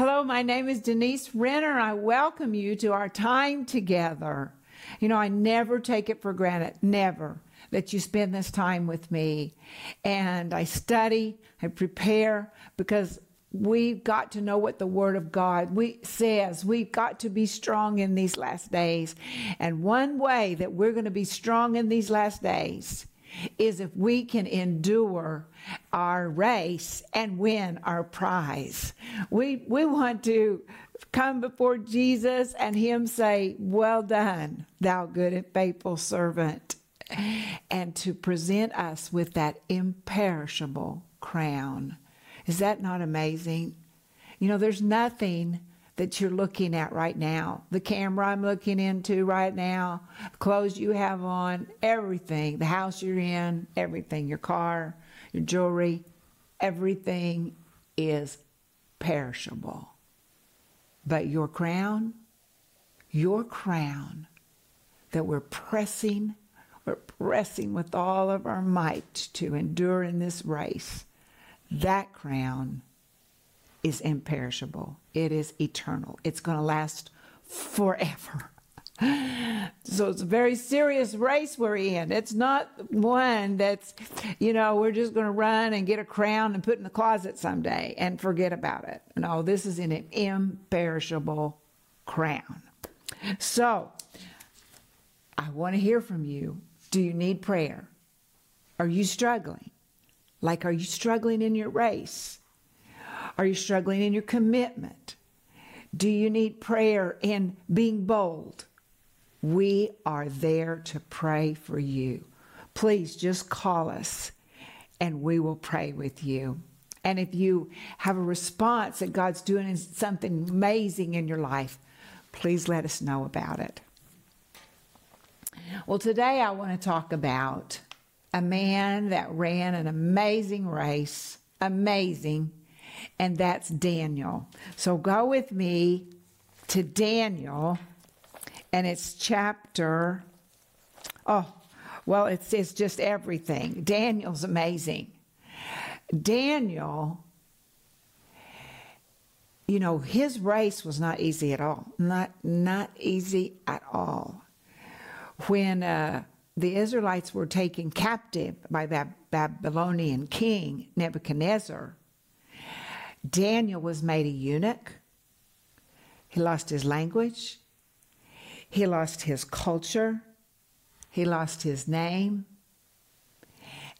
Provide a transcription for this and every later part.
Hello, my name is Denise Renner. I welcome you to our time together. You know, I never take it for granted, never, that you spend this time with me. And I study, I prepare, because we've got to know what the Word of God we, says. We've got to be strong in these last days. And one way that we're going to be strong in these last days is if we can endure our race and win our prize. We, we want to come before Jesus and Him say, Well done, thou good and faithful servant, and to present us with that imperishable crown. Is that not amazing? You know, there's nothing that you're looking at right now. The camera I'm looking into right now, the clothes you have on, everything, the house you're in, everything, your car, your jewelry, everything is perishable. But your crown, your crown that we're pressing, we're pressing with all of our might to endure in this race, that crown is imperishable. It is eternal. It's going to last forever. So it's a very serious race we're in. It's not one that's, you know, we're just going to run and get a crown and put in the closet someday and forget about it. No, this is an imperishable crown. So I want to hear from you. Do you need prayer? Are you struggling? Like, are you struggling in your race? Are you struggling in your commitment? Do you need prayer in being bold? We are there to pray for you. Please just call us and we will pray with you. And if you have a response that God's doing something amazing in your life, please let us know about it. Well, today I want to talk about a man that ran an amazing race, amazing, and that's Daniel. So go with me to Daniel, and it's chapter, oh, well, it's, it's just everything. Daniel's amazing. Daniel, you know, his race was not easy at all. Not, not easy at all. When uh, the Israelites were taken captive by that Babylonian king, Nebuchadnezzar, Daniel was made a eunuch. He lost his language. He lost his culture. He lost his name.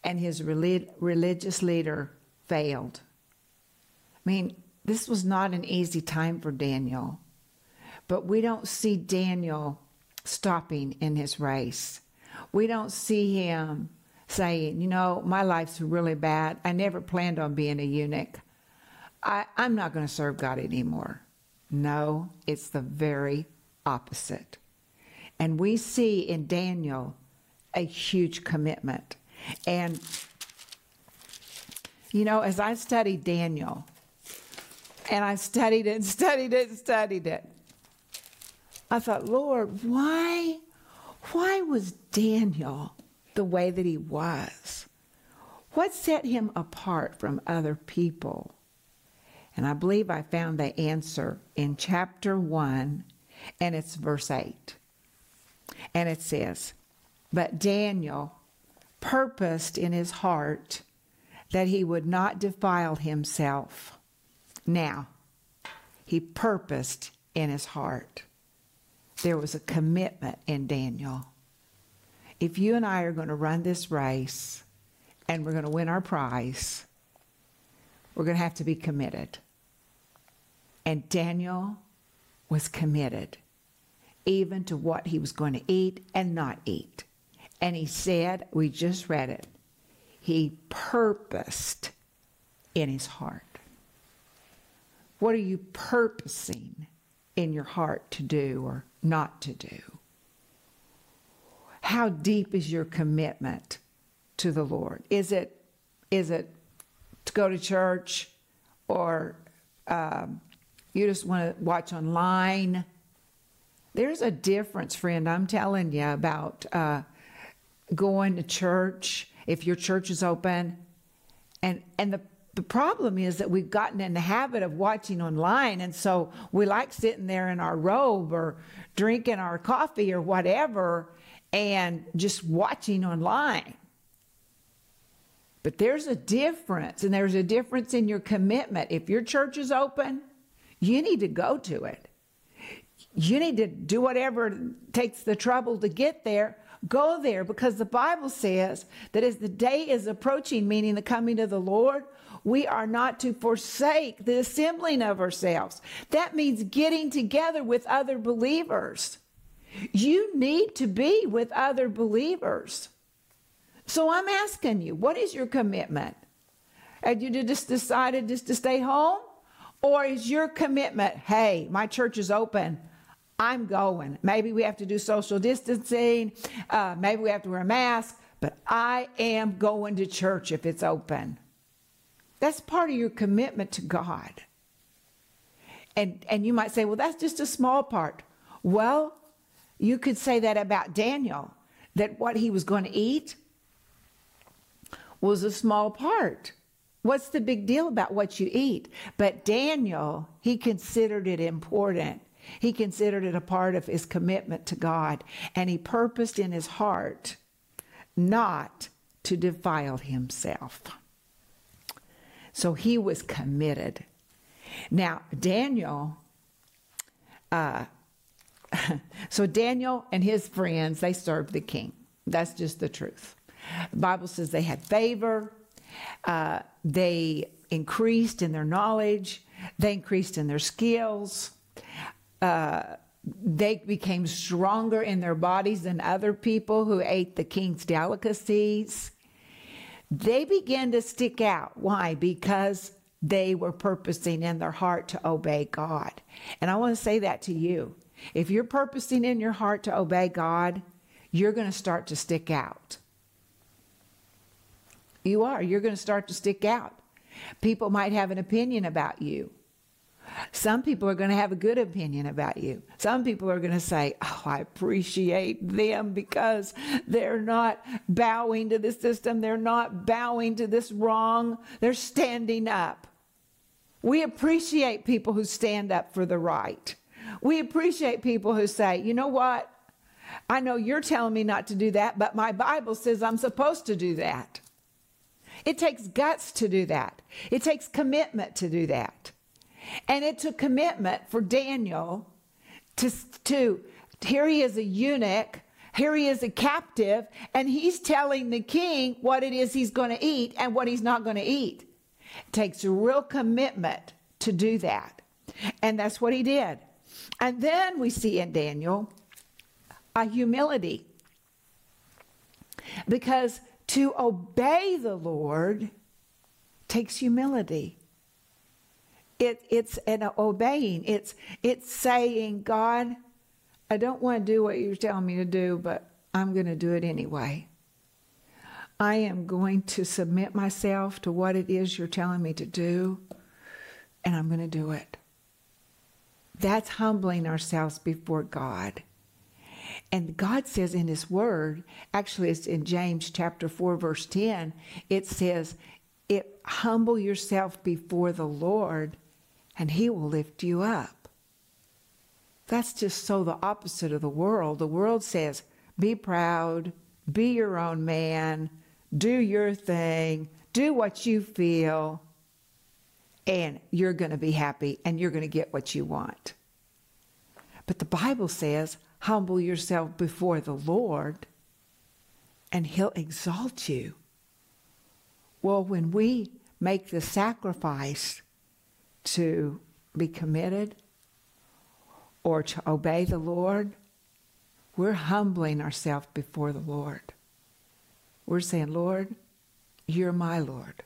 And his relig- religious leader failed. I mean, this was not an easy time for Daniel. But we don't see Daniel stopping in his race. We don't see him saying, you know, my life's really bad. I never planned on being a eunuch. I, I'm not going to serve God anymore. No, it's the very opposite. And we see in Daniel a huge commitment. And, you know, as I studied Daniel, and I studied it and studied it and studied it, I thought, Lord, why, why was Daniel the way that he was? What set him apart from other people? And I believe I found the answer in chapter 1, and it's verse 8. And it says, But Daniel purposed in his heart that he would not defile himself. Now, he purposed in his heart. There was a commitment in Daniel. If you and I are going to run this race and we're going to win our prize, we're going to have to be committed. And Daniel was committed even to what he was going to eat and not eat. And he said, we just read it, he purposed in his heart. What are you purposing in your heart to do or not to do? How deep is your commitment to the Lord? Is it is it to go to church or um, you just want to watch online. There's a difference, friend. I'm telling you about uh, going to church if your church is open, and and the the problem is that we've gotten in the habit of watching online. And so we like sitting there in our robe or drinking our coffee or whatever and just watching online. But there's a difference, and there's a difference in your commitment. If your church is open, you need to go to it. You need to do whatever takes the trouble to get there. Go there because the Bible says that as the day is approaching, meaning the coming of the Lord, we are not to forsake the assembling of ourselves. That means getting together with other believers. You need to be with other believers. So I'm asking you, what is your commitment? Have you just decided just to stay home? Or is your commitment, hey, my church is open. I'm going. Maybe we have to do social distancing. Uh, maybe we have to wear a mask, but I am going to church if it's open. That's part of your commitment to God. And, and you might say, well, that's just a small part. Well, you could say that about Daniel, that what he was going to eat was a small part. What's the big deal about what you eat? But Daniel, he considered it important. He considered it a part of his commitment to God, and he purposed in his heart not to defile himself. So he was committed. Now, Daniel, uh, so Daniel and his friends, they served the king. That's just the truth. The Bible says they had favor, uh, they increased in their knowledge, they increased in their skills. Uh, they became stronger in their bodies than other people who ate the king's delicacies. They began to stick out. Why? Because they were purposing in their heart to obey God. And I want to say that to you. If you're purposing in your heart to obey God, you're going to start to stick out. You are. You're going to start to stick out. People might have an opinion about you. Some people are going to have a good opinion about you. Some people are going to say, Oh, I appreciate them because they're not bowing to the system. They're not bowing to this wrong. They're standing up. We appreciate people who stand up for the right. We appreciate people who say, You know what? I know you're telling me not to do that, but my Bible says I'm supposed to do that. It takes guts to do that. It takes commitment to do that. And it took commitment for Daniel to, to here he is a eunuch, here he is a captive, and he's telling the king what it is he's going to eat and what he's not going to eat. It takes a real commitment to do that. And that's what he did. And then we see in Daniel a humility. Because to obey the Lord takes humility. It, it's an obeying. It's it's saying, God, I don't want to do what you're telling me to do, but I'm going to do it anyway. I am going to submit myself to what it is you're telling me to do, and I'm going to do it. That's humbling ourselves before God. And God says in His Word, actually, it's in James chapter 4, verse 10, it says, it, Humble yourself before the Lord, and He will lift you up. That's just so the opposite of the world. The world says, Be proud, be your own man, do your thing, do what you feel, and you're going to be happy and you're going to get what you want. But the Bible says, humble yourself before the Lord and He'll exalt you. Well, when we make the sacrifice to be committed or to obey the Lord, we're humbling ourselves before the Lord. We're saying, Lord, you're my Lord.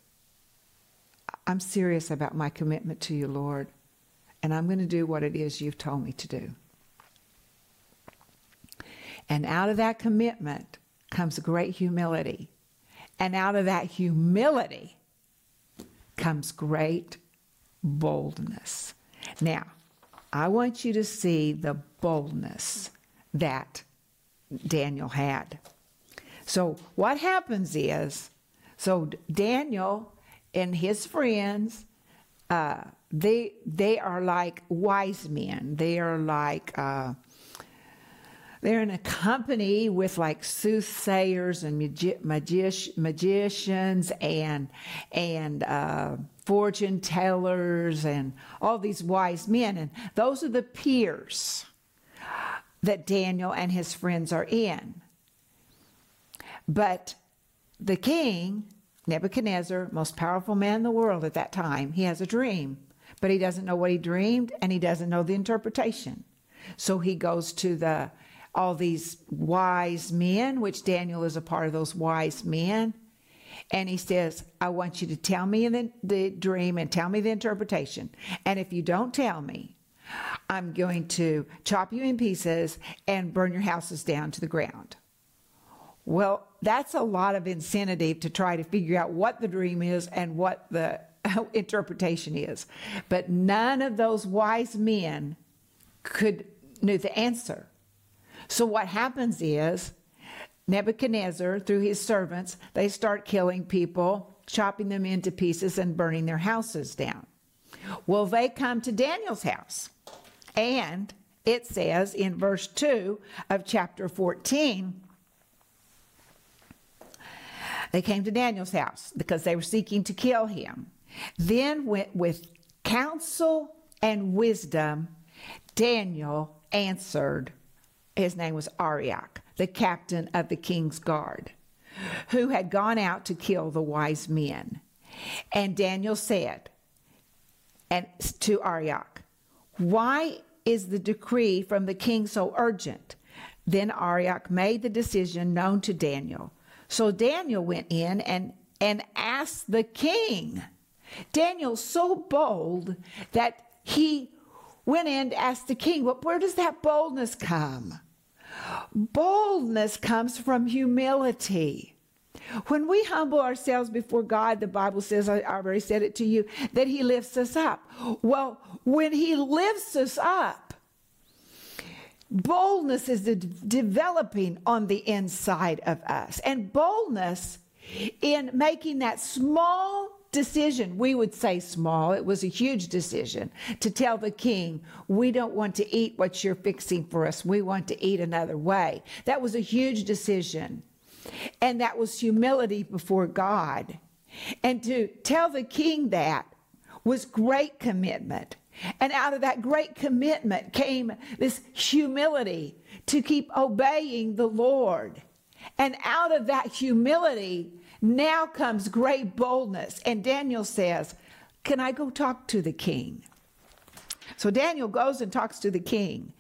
I'm serious about my commitment to you, Lord, and I'm going to do what it is you've told me to do. And out of that commitment comes great humility. And out of that humility comes great boldness. Now, I want you to see the boldness that Daniel had. So, what happens is, so Daniel and his friends, uh, they they are like wise men. They are like uh, they're in a company with like soothsayers and magi- magic- magicians and and uh, fortune tellers and all these wise men, and those are the peers that Daniel and his friends are in. But the king, Nebuchadnezzar, most powerful man in the world at that time, he has a dream, but he doesn't know what he dreamed and he doesn't know the interpretation. So he goes to the all these wise men, which Daniel is a part of those wise men, and he says, I want you to tell me the, the dream and tell me the interpretation. And if you don't tell me, I'm going to chop you in pieces and burn your houses down to the ground. Well, that's a lot of incentive to try to figure out what the dream is and what the interpretation is. But none of those wise men could knew the answer. So what happens is Nebuchadnezzar, through his servants, they start killing people, chopping them into pieces, and burning their houses down. Well, they come to Daniel's house. And it says in verse 2 of chapter 14, they came to Daniel's house because they were seeking to kill him. Then, with counsel and wisdom, Daniel answered. His name was Arioch, the captain of the king's guard, who had gone out to kill the wise men. And Daniel said and to Arioch, Why is the decree from the king so urgent? Then Arioch made the decision known to Daniel. So Daniel went in and, and asked the king. Daniel so bold that he went in to ask the king, but where does that boldness come? Boldness comes from humility. When we humble ourselves before God, the Bible says, I already said it to you, that He lifts us up. Well, when He lifts us up, boldness is de- developing on the inside of us. And boldness in making that small decision, we would say small, it was a huge decision to tell the king, we don't want to eat what you're fixing for us. We want to eat another way. That was a huge decision. And that was humility before God. And to tell the king that was great commitment. And out of that great commitment came this humility to keep obeying the Lord. And out of that humility now comes great boldness. And Daniel says, Can I go talk to the king? So Daniel goes and talks to the king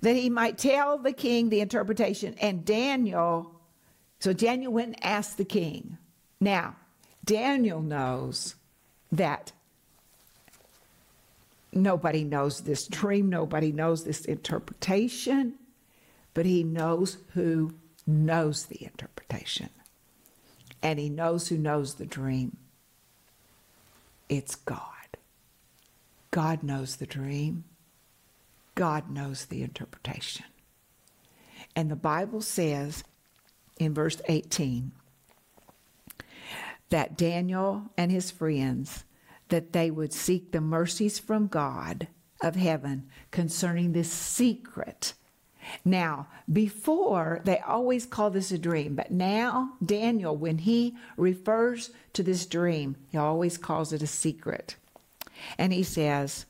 that he might tell the king the interpretation. And Daniel so Daniel went and asked the king. Now, Daniel knows that nobody knows this dream, nobody knows this interpretation, but he knows who knows the interpretation. And he knows who knows the dream. It's God. God knows the dream. God knows the interpretation. And the Bible says in verse 18 that Daniel and his friends that they would seek the mercies from God of heaven concerning this secret. Now, before they always call this a dream, but now Daniel, when he refers to this dream, he always calls it a secret. And he says,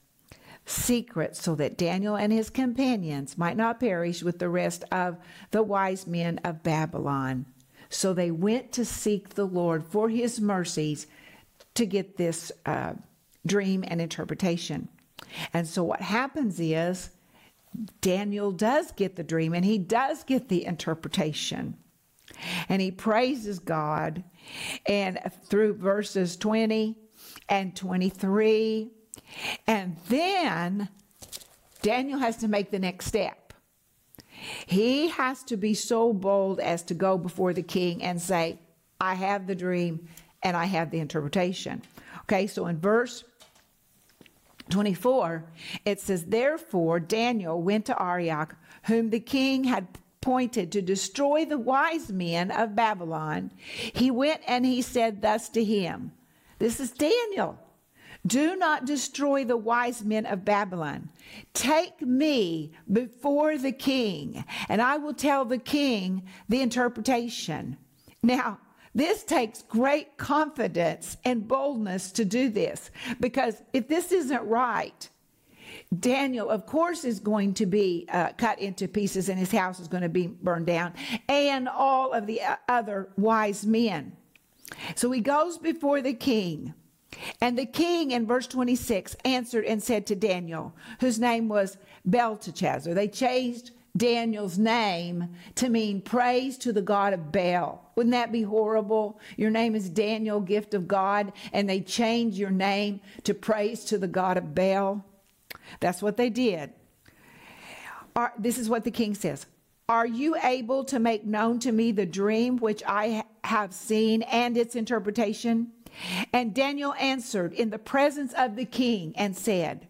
secret so that Daniel and his companions might not perish with the rest of the wise men of Babylon. So they went to seek the Lord for his mercies to get this uh, dream and interpretation. And so what happens is Daniel does get the dream and he does get the interpretation. And he praises God. And through verses 20 and 23 and then Daniel has to make the next step. He has to be so bold as to go before the king and say, I have the dream and I have the interpretation. Okay, so in verse 24, it says, Therefore Daniel went to Arioch, whom the king had appointed to destroy the wise men of Babylon. He went and he said thus to him, This is Daniel. Do not destroy the wise men of Babylon. Take me before the king, and I will tell the king the interpretation. Now, this takes great confidence and boldness to do this because if this isn't right, Daniel, of course, is going to be uh, cut into pieces and his house is going to be burned down, and all of the uh, other wise men. So he goes before the king. And the king in verse 26 answered and said to Daniel, whose name was Belteshazzar. They changed Daniel's name to mean praise to the God of Baal. Wouldn't that be horrible? Your name is Daniel, gift of God, and they change your name to praise to the God of Baal. That's what they did. Are, this is what the king says Are you able to make known to me the dream which I have seen and its interpretation? And Daniel answered in the presence of the king and said,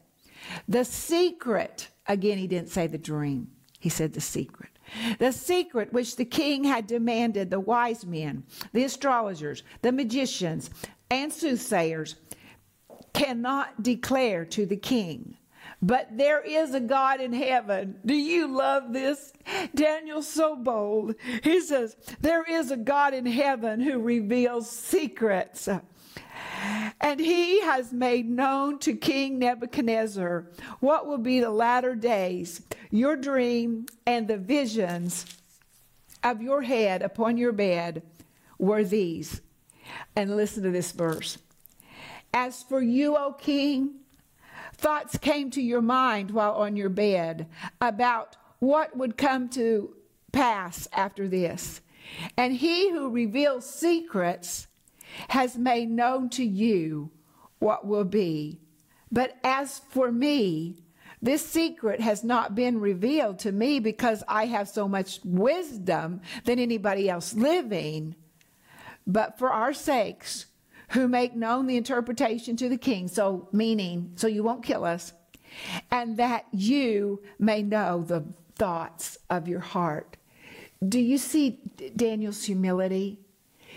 The secret, again, he didn't say the dream, he said the secret. The secret which the king had demanded the wise men, the astrologers, the magicians, and soothsayers cannot declare to the king. But there is a God in heaven. Do you love this? Daniel's so bold. He says, There is a God in heaven who reveals secrets. And he has made known to King Nebuchadnezzar what will be the latter days, your dream and the visions of your head upon your bed were these. And listen to this verse. As for you, O king, thoughts came to your mind while on your bed about what would come to pass after this. And he who reveals secrets has made known to you what will be. But as for me, this secret has not been revealed to me because I have so much wisdom than anybody else living. But for our sakes, who make known the interpretation to the king, so meaning, so you won't kill us, and that you may know the thoughts of your heart. Do you see Daniel's humility?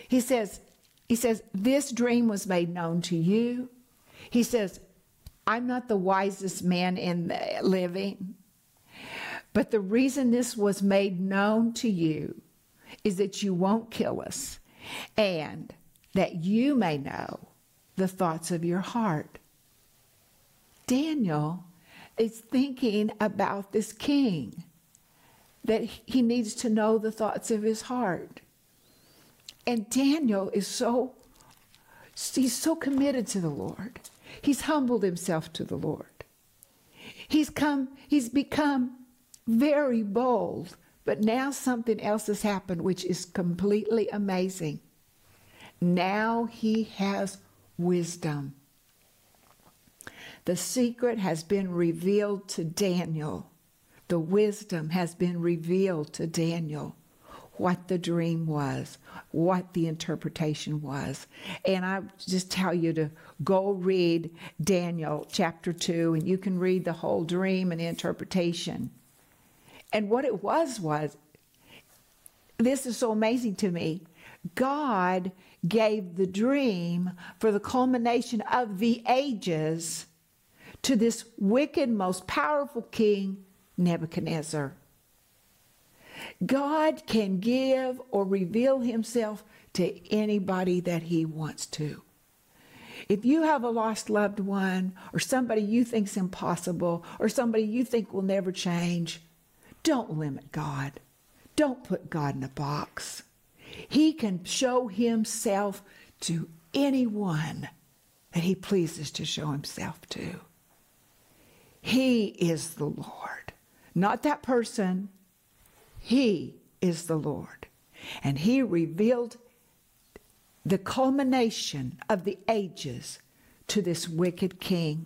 He says, he says, This dream was made known to you. He says, I'm not the wisest man in the living, but the reason this was made known to you is that you won't kill us and that you may know the thoughts of your heart. Daniel is thinking about this king, that he needs to know the thoughts of his heart. And Daniel is so, he's so committed to the Lord. He's humbled himself to the Lord. He's come, he's become very bold, but now something else has happened which is completely amazing. Now he has wisdom. The secret has been revealed to Daniel. The wisdom has been revealed to Daniel what the dream was, what the interpretation was. And I just tell you to go read Daniel chapter 2, and you can read the whole dream and interpretation. And what it was was this is so amazing to me. God gave the dream for the culmination of the ages to this wicked, most powerful king, Nebuchadnezzar. God can give or reveal himself to anybody that he wants to. If you have a lost loved one or somebody you think's impossible or somebody you think will never change, don't limit God. Don't put God in a box. He can show himself to anyone that he pleases to show himself to. He is the Lord, not that person, he is the Lord. And He revealed the culmination of the ages to this wicked king.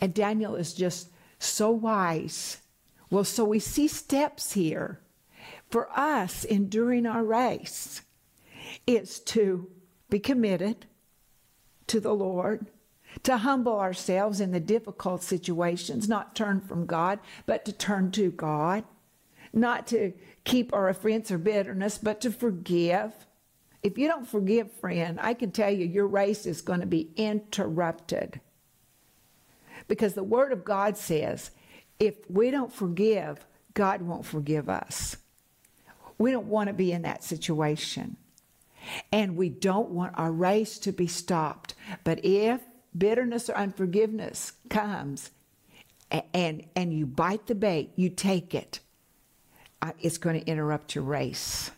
And Daniel is just so wise. Well, so we see steps here for us in enduring our race. It's to be committed to the Lord, to humble ourselves in the difficult situations, not turn from God, but to turn to God, not to keep our offense or bitterness, but to forgive, If you don't forgive, friend, I can tell you your race is going to be interrupted. Because the Word of God says if we don't forgive, God won't forgive us. We don't want to be in that situation. And we don't want our race to be stopped. But if bitterness or unforgiveness comes and, and you bite the bait, you take it, it's going to interrupt your race.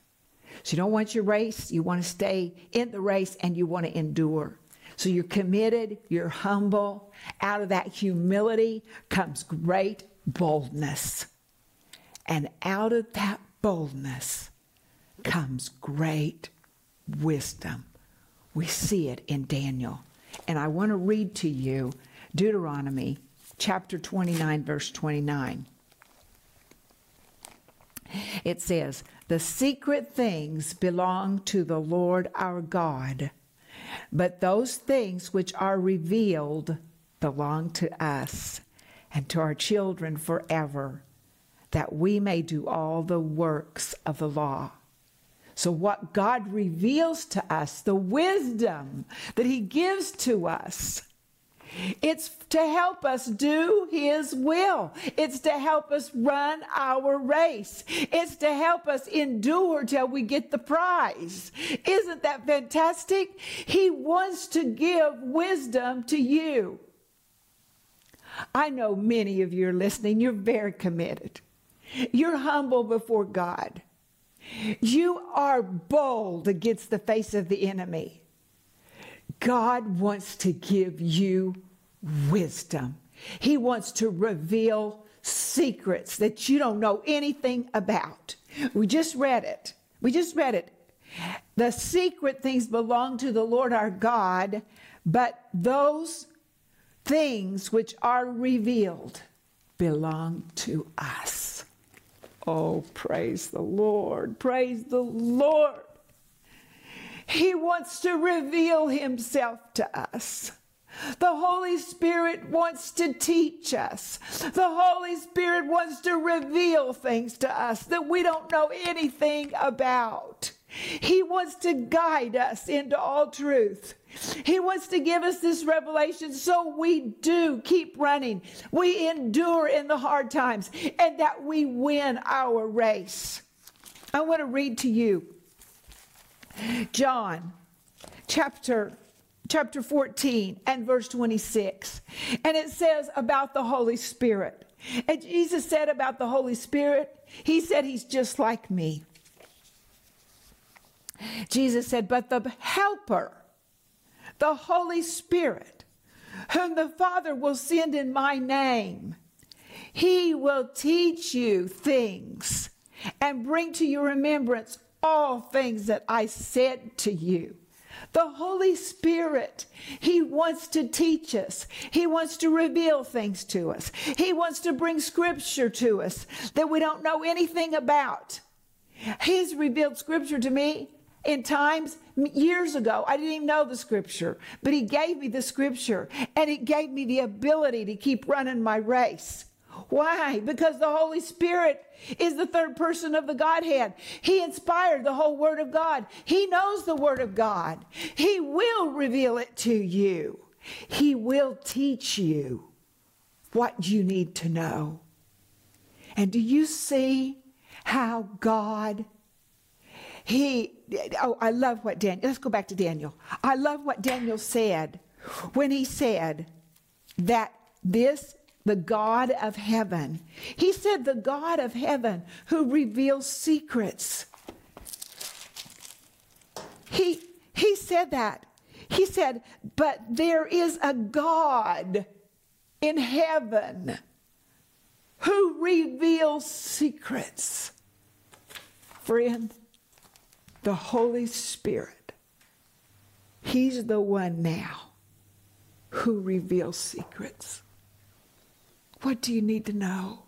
So you don't want your race, you want to stay in the race and you want to endure. So you're committed, you're humble. Out of that humility comes great boldness. And out of that boldness comes great wisdom. We see it in Daniel. And I want to read to you Deuteronomy chapter 29, verse 29. It says, The secret things belong to the Lord our God, but those things which are revealed belong to us and to our children forever, that we may do all the works of the law. So, what God reveals to us, the wisdom that He gives to us, it's to help us do His will. It's to help us run our race. It's to help us endure till we get the prize. Isn't that fantastic? He wants to give wisdom to you. I know many of you are listening. You're very committed. You're humble before God. You are bold against the face of the enemy. God wants to give you wisdom. He wants to reveal secrets that you don't know anything about. We just read it. We just read it. The secret things belong to the Lord our God, but those things which are revealed belong to us. Oh, praise the Lord. Praise the Lord. He wants to reveal himself to us. The Holy Spirit wants to teach us. The Holy Spirit wants to reveal things to us that we don't know anything about. He wants to guide us into all truth. He wants to give us this revelation so we do keep running. We endure in the hard times and that we win our race. I want to read to you John chapter chapter 14 and verse 26. And it says about the Holy Spirit. And Jesus said about the Holy Spirit, he said he's just like me. Jesus said, But the Helper, the Holy Spirit, whom the Father will send in my name, he will teach you things and bring to your remembrance all things that I said to you. The Holy Spirit, He wants to teach us. He wants to reveal things to us. He wants to bring scripture to us that we don't know anything about. He's revealed scripture to me in times years ago. I didn't even know the scripture, but he gave me the scripture and it gave me the ability to keep running my race. Why? Because the Holy Spirit is the third person of the Godhead. He inspired the whole Word of God. He knows the Word of God. He will reveal it to you. He will teach you what you need to know. And do you see how God he, oh, I love what Daniel, let's go back to Daniel. I love what Daniel said when he said that this, the God of heaven, he said, the God of heaven who reveals secrets. He, he said that. He said, but there is a God in heaven who reveals secrets. Friend, the Holy Spirit. He's the one now who reveals secrets. What do you need to know?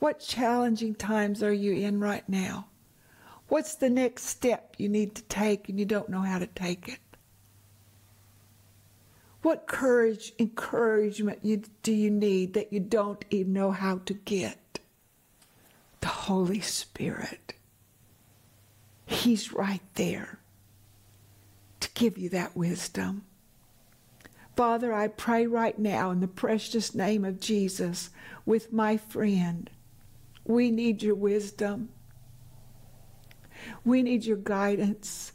What challenging times are you in right now? What's the next step you need to take and you don't know how to take it? What courage, encouragement you, do you need that you don't even know how to get? The Holy Spirit. He's right there. To give you that wisdom. Father, I pray right now in the precious name of Jesus with my friend. We need your wisdom. We need your guidance.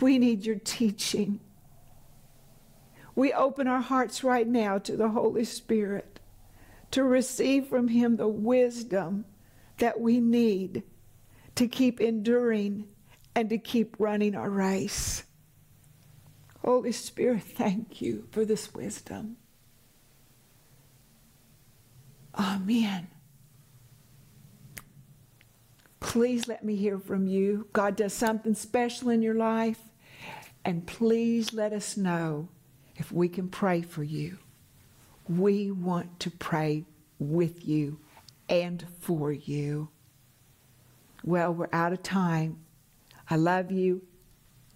We need your teaching. We open our hearts right now to the Holy Spirit to receive from Him the wisdom that we need to keep enduring and to keep running our race. Holy Spirit, thank you for this wisdom. Amen. Please let me hear from you. God does something special in your life. And please let us know if we can pray for you. We want to pray with you and for you. Well, we're out of time. I love you,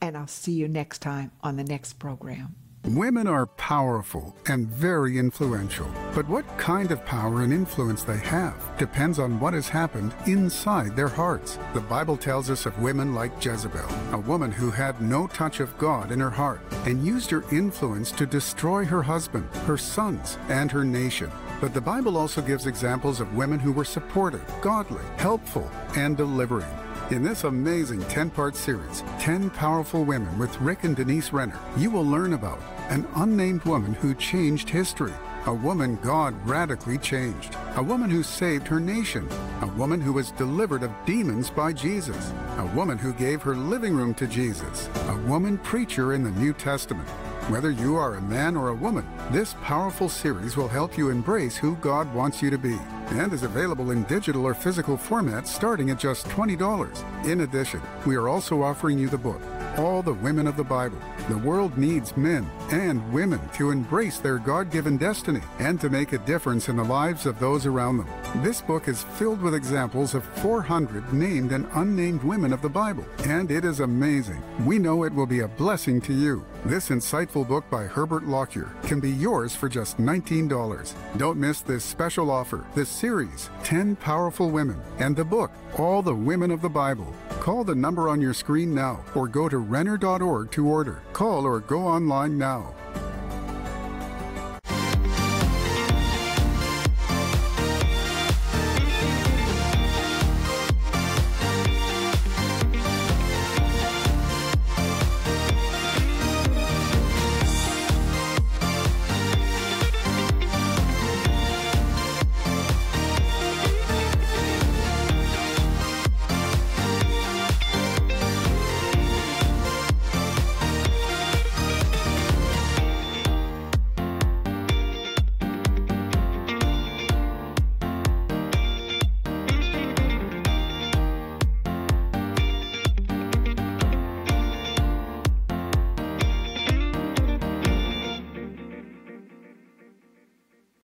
and I'll see you next time on the next program. Women are powerful and very influential, but what kind of power and influence they have depends on what has happened inside their hearts. The Bible tells us of women like Jezebel, a woman who had no touch of God in her heart and used her influence to destroy her husband, her sons, and her nation. But the Bible also gives examples of women who were supportive, godly, helpful, and delivering. In this amazing 10 part series, 10 Powerful Women with Rick and Denise Renner, you will learn about an unnamed woman who changed history, a woman God radically changed, a woman who saved her nation, a woman who was delivered of demons by Jesus, a woman who gave her living room to Jesus, a woman preacher in the New Testament. Whether you are a man or a woman, this powerful series will help you embrace who God wants you to be and is available in digital or physical format starting at just $20. In addition, we are also offering you the book, All the Women of the Bible. The world needs men and women to embrace their God given destiny and to make a difference in the lives of those around them. This book is filled with examples of 400 named and unnamed women of the Bible, and it is amazing. We know it will be a blessing to you. This insightful book by Herbert Lockyer can be yours for just $19. Don't miss this special offer, this series, 10 Powerful Women, and the book, All the Women of the Bible. Call the number on your screen now or go to Renner.org to order. Call or go online now.